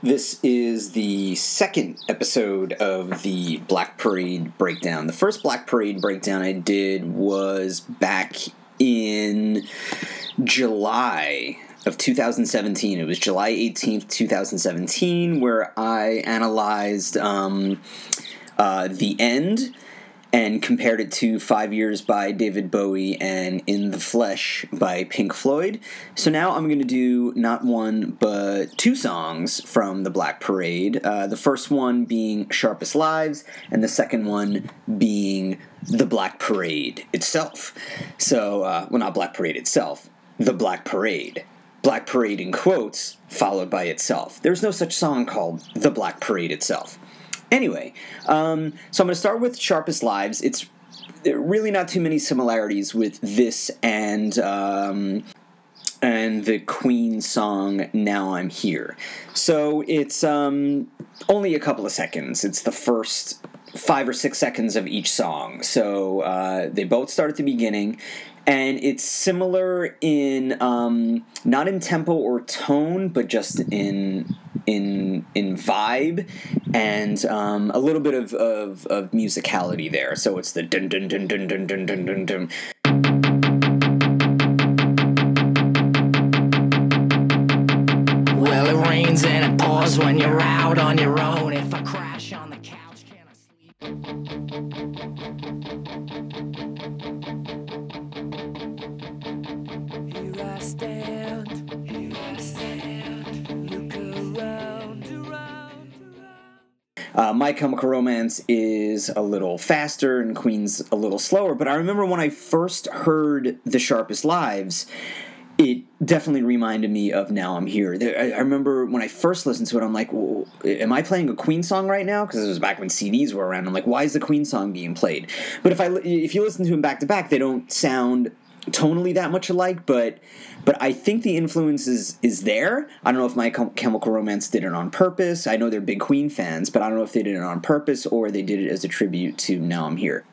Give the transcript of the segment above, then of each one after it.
This is the second episode of the Black Parade breakdown. The first Black Parade breakdown I did was back in July of 2017. It was July 18th, 2017, where I analyzed um, uh, The End and compared it to Five Years by David Bowie and In the Flesh by Pink Floyd. So now I'm going to do not one, but two songs from the Black Parade. Uh, the first one being Sharpest Lives, and the second one being The Black Parade itself. So, uh, well, not Black Parade itself, The Black Parade. Black Parade in quotes, followed by itself. There's no such song called The Black Parade itself. Anyway, um, so I'm going to start with Sharpest Lives. It's really not too many similarities with this and um, and the Queen song "Now I'm Here." So it's um, only a couple of seconds. It's the first five or six seconds of each song. So uh, they both start at the beginning, and it's similar in um, not in tempo or tone, but just in in in vibe and um, a little bit of, of, of musicality there. So it's the dun dun dun dun dun dun dun dun dun. Well, it rains and it pours when you're out on your Uh, My Chemical Romance is a little faster and Queen's a little slower, but I remember when I first heard The Sharpest Lives, it definitely reminded me of Now I'm Here. There, I, I remember when I first listened to it, I'm like, "Whoa, am I playing a Queen song right now? Because it was back when CDs were around. I'm like, why is the Queen song being played? But if I if you listen to them back to back, they don't sound tonally that much alike, but but I think the influence is is there. I don't know if My Chemical Romance did it on purpose. I know they're big Queen fans, but I don't know if they did it on purpose or they did it as a tribute to Now I'm Here.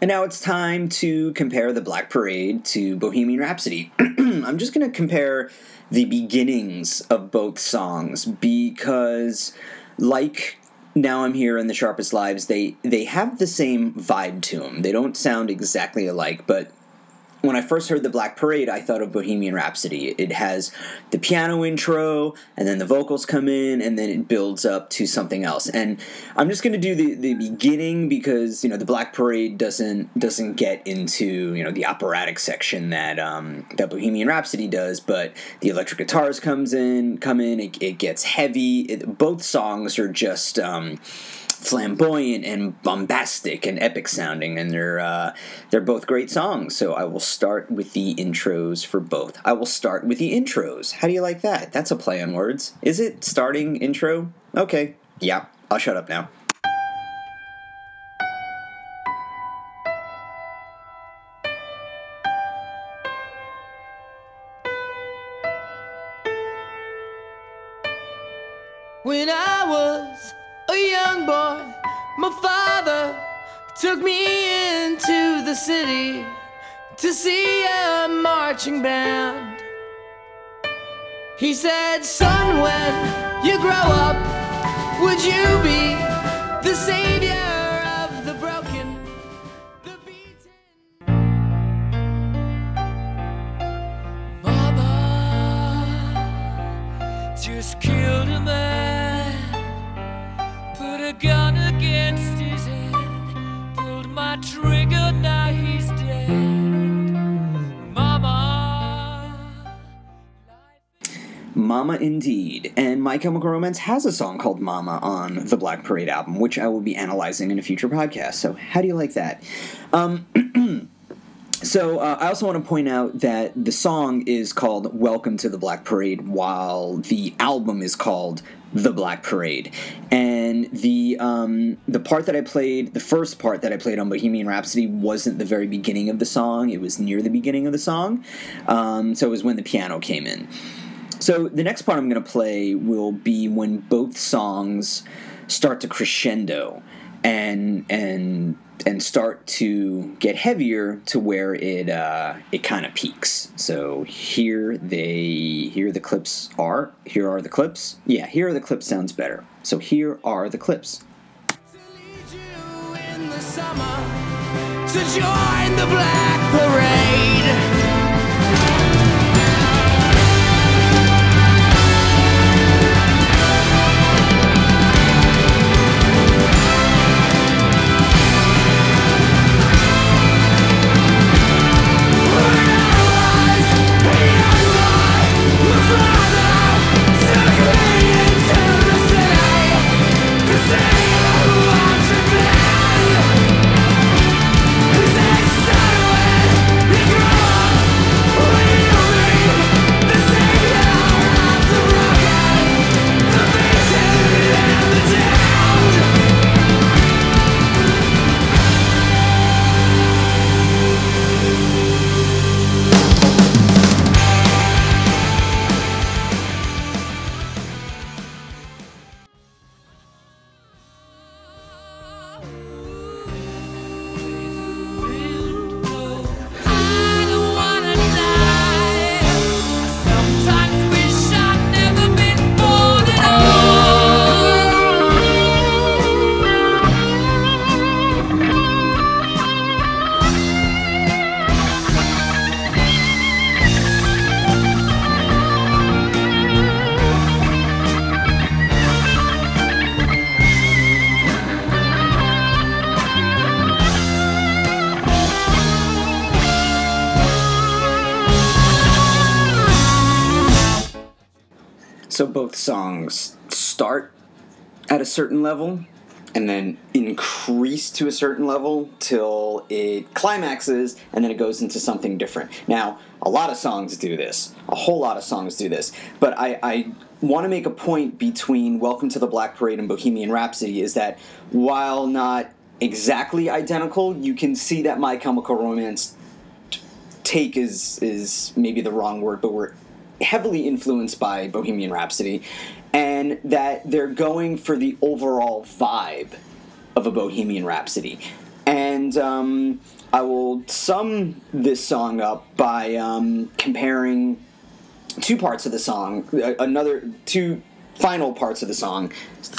And now it's time to compare the Black Parade to Bohemian Rhapsody. I'm just going to compare the beginnings of both songs because, like Now I'm Here and The Sharpest Lives, they, they have the same vibe to them. They don't sound exactly alike, but when I first heard the Black Parade, I thought of Bohemian Rhapsody. It has the piano intro, and then the vocals come in, and then it builds up to something else. And I'm just going to do the, the beginning because you know the Black Parade doesn't doesn't get into you know the operatic section that um, that Bohemian Rhapsody does, but the electric guitars comes in, come in. It, it gets heavy. It, both songs are just. Um, flamboyant and bombastic and epic sounding, and they're uh, they're both great songs. So I will start with the intros for both. I will start with the intros. How do you like that? That's a play on words. Is it starting intro? Okay, yeah. I'll shut up now. When I was a young boy, my father took me into the city to see a marching band. He said, Son, when you grow up, would you be the savior Mama Indeed. And My Chemical Romance has a song called Mama on the Black Parade album, which I will be analyzing in a future podcast. So, how do you like that? Um, so, uh, I also want to point out that the song is called Welcome to the Black Parade, while the album is called The Black Parade. And the um, the part that I played, the first part that I played on Bohemian Rhapsody, wasn't the very beginning of the song. It was near the beginning of the song. Um, so, it was when the piano came in. So the next part I'm going to play will be when both songs start to crescendo. and and and start to get heavier to where it uh, it kind of peaks. So here they here the clips are. Here are the clips. Yeah, here are the clips sounds better. So here are the clips. To join the black parade. So both songs start at a certain level and then increase to a certain level till it climaxes and then it goes into something different. Now, a lot of songs do this. A whole lot of songs do this. But I, I want to make a point between Welcome to the Black Parade and Bohemian Rhapsody is that while not exactly identical, you can see that My Chemical Romance take is is maybe the wrong word, but we're heavily influenced by Bohemian Rhapsody, and that they're going for the overall vibe of a Bohemian Rhapsody. And um, I will sum this song up by um, comparing two parts of the song, uh, another two final parts of the song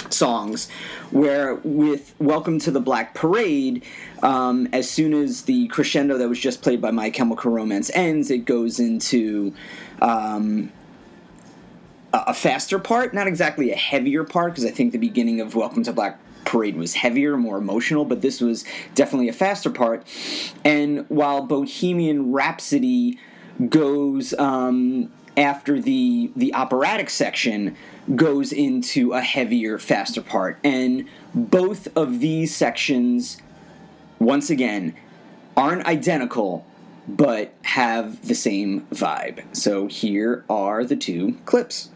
songs where with welcome to the black parade um, as soon as the crescendo that was just played by my chemical romance ends it goes into um, a faster part not exactly a heavier part because i think the beginning of welcome to black parade was heavier more emotional but this was definitely a faster part. And while bohemian rhapsody goes um, after the the operatic section goes into a heavier faster part. And both of these sections once again aren't identical but have the same vibe. So here are the two clips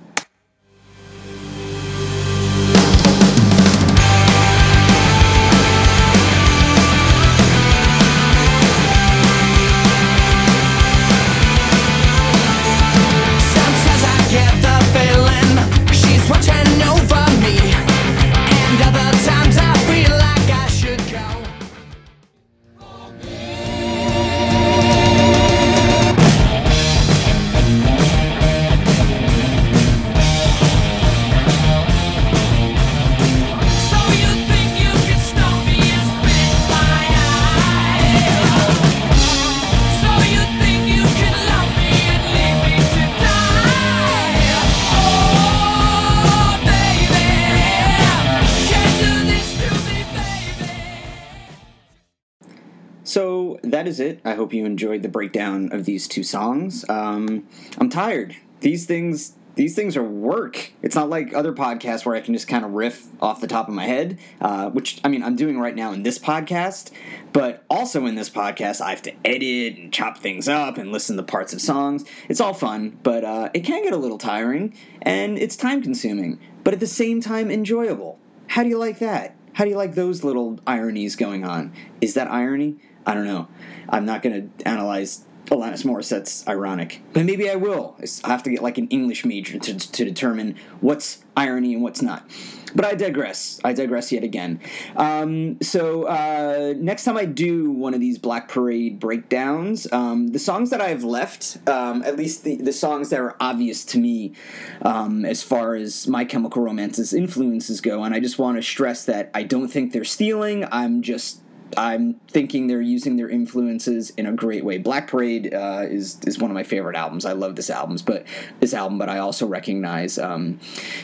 So that is it. I hope you enjoyed the breakdown of these two songs. Um, I'm tired. These things, these things are work. It's not like other podcasts where I can just kind of riff off the top of my head, uh, which I mean I'm doing right now in this podcast. But also in this podcast, I have to edit and chop things up and listen to parts of songs. It's all fun, but uh, it can get a little tiring and it's time consuming, but at the same time enjoyable. How do you like that? How do you like those little ironies going on? Is that irony? I don't know. I'm not going to analyze Alanis Morissette's ironic, but maybe I will. I have to get like an English major to, to determine what's irony and what's not. but I digress. I digress yet again. Um, so uh, next time I do one of these Black Parade breakdowns, um, the songs that I've left, um, at least the, the songs that are obvious to me um, as far as My Chemical Romance's influences go, and I just want to stress that I don't think they're stealing. I'm just I'm thinking they're using their influences in a great way. Black Parade uh, is is one of my favorite albums. I love this albums, but this album, but I also recognize um,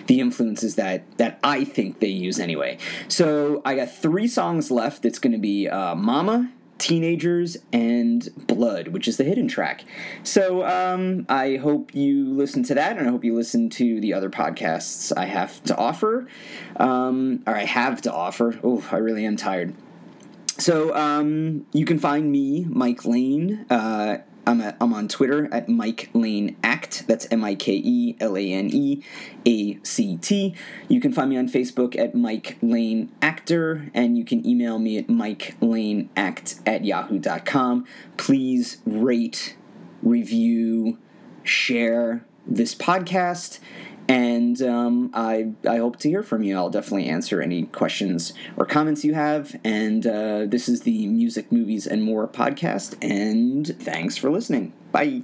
the influences that that I think they use anyway. So I got three songs left. It's going to be uh, Mama. Teenagers and Blood, which is the hidden track. So um, I hope you listen to that, and I hope you listen to the other podcasts I have to offer, um, or I have to offer. Oh, I really am tired. So um, you can find me, Mike Lane. Uh, I'm, I'm on Twitter at Mike Lane Act. That's M I K E L A N E A C T. You can find me on Facebook at Mike Lane Actor, and you can email me at Mike Lane Act at yahoo.com. Please rate, review, share this podcast and um, I, I hope to hear from you. I'll definitely answer any questions or comments you have. And uh, this is the Music, Movies, and More podcast. And thanks for listening. Bye.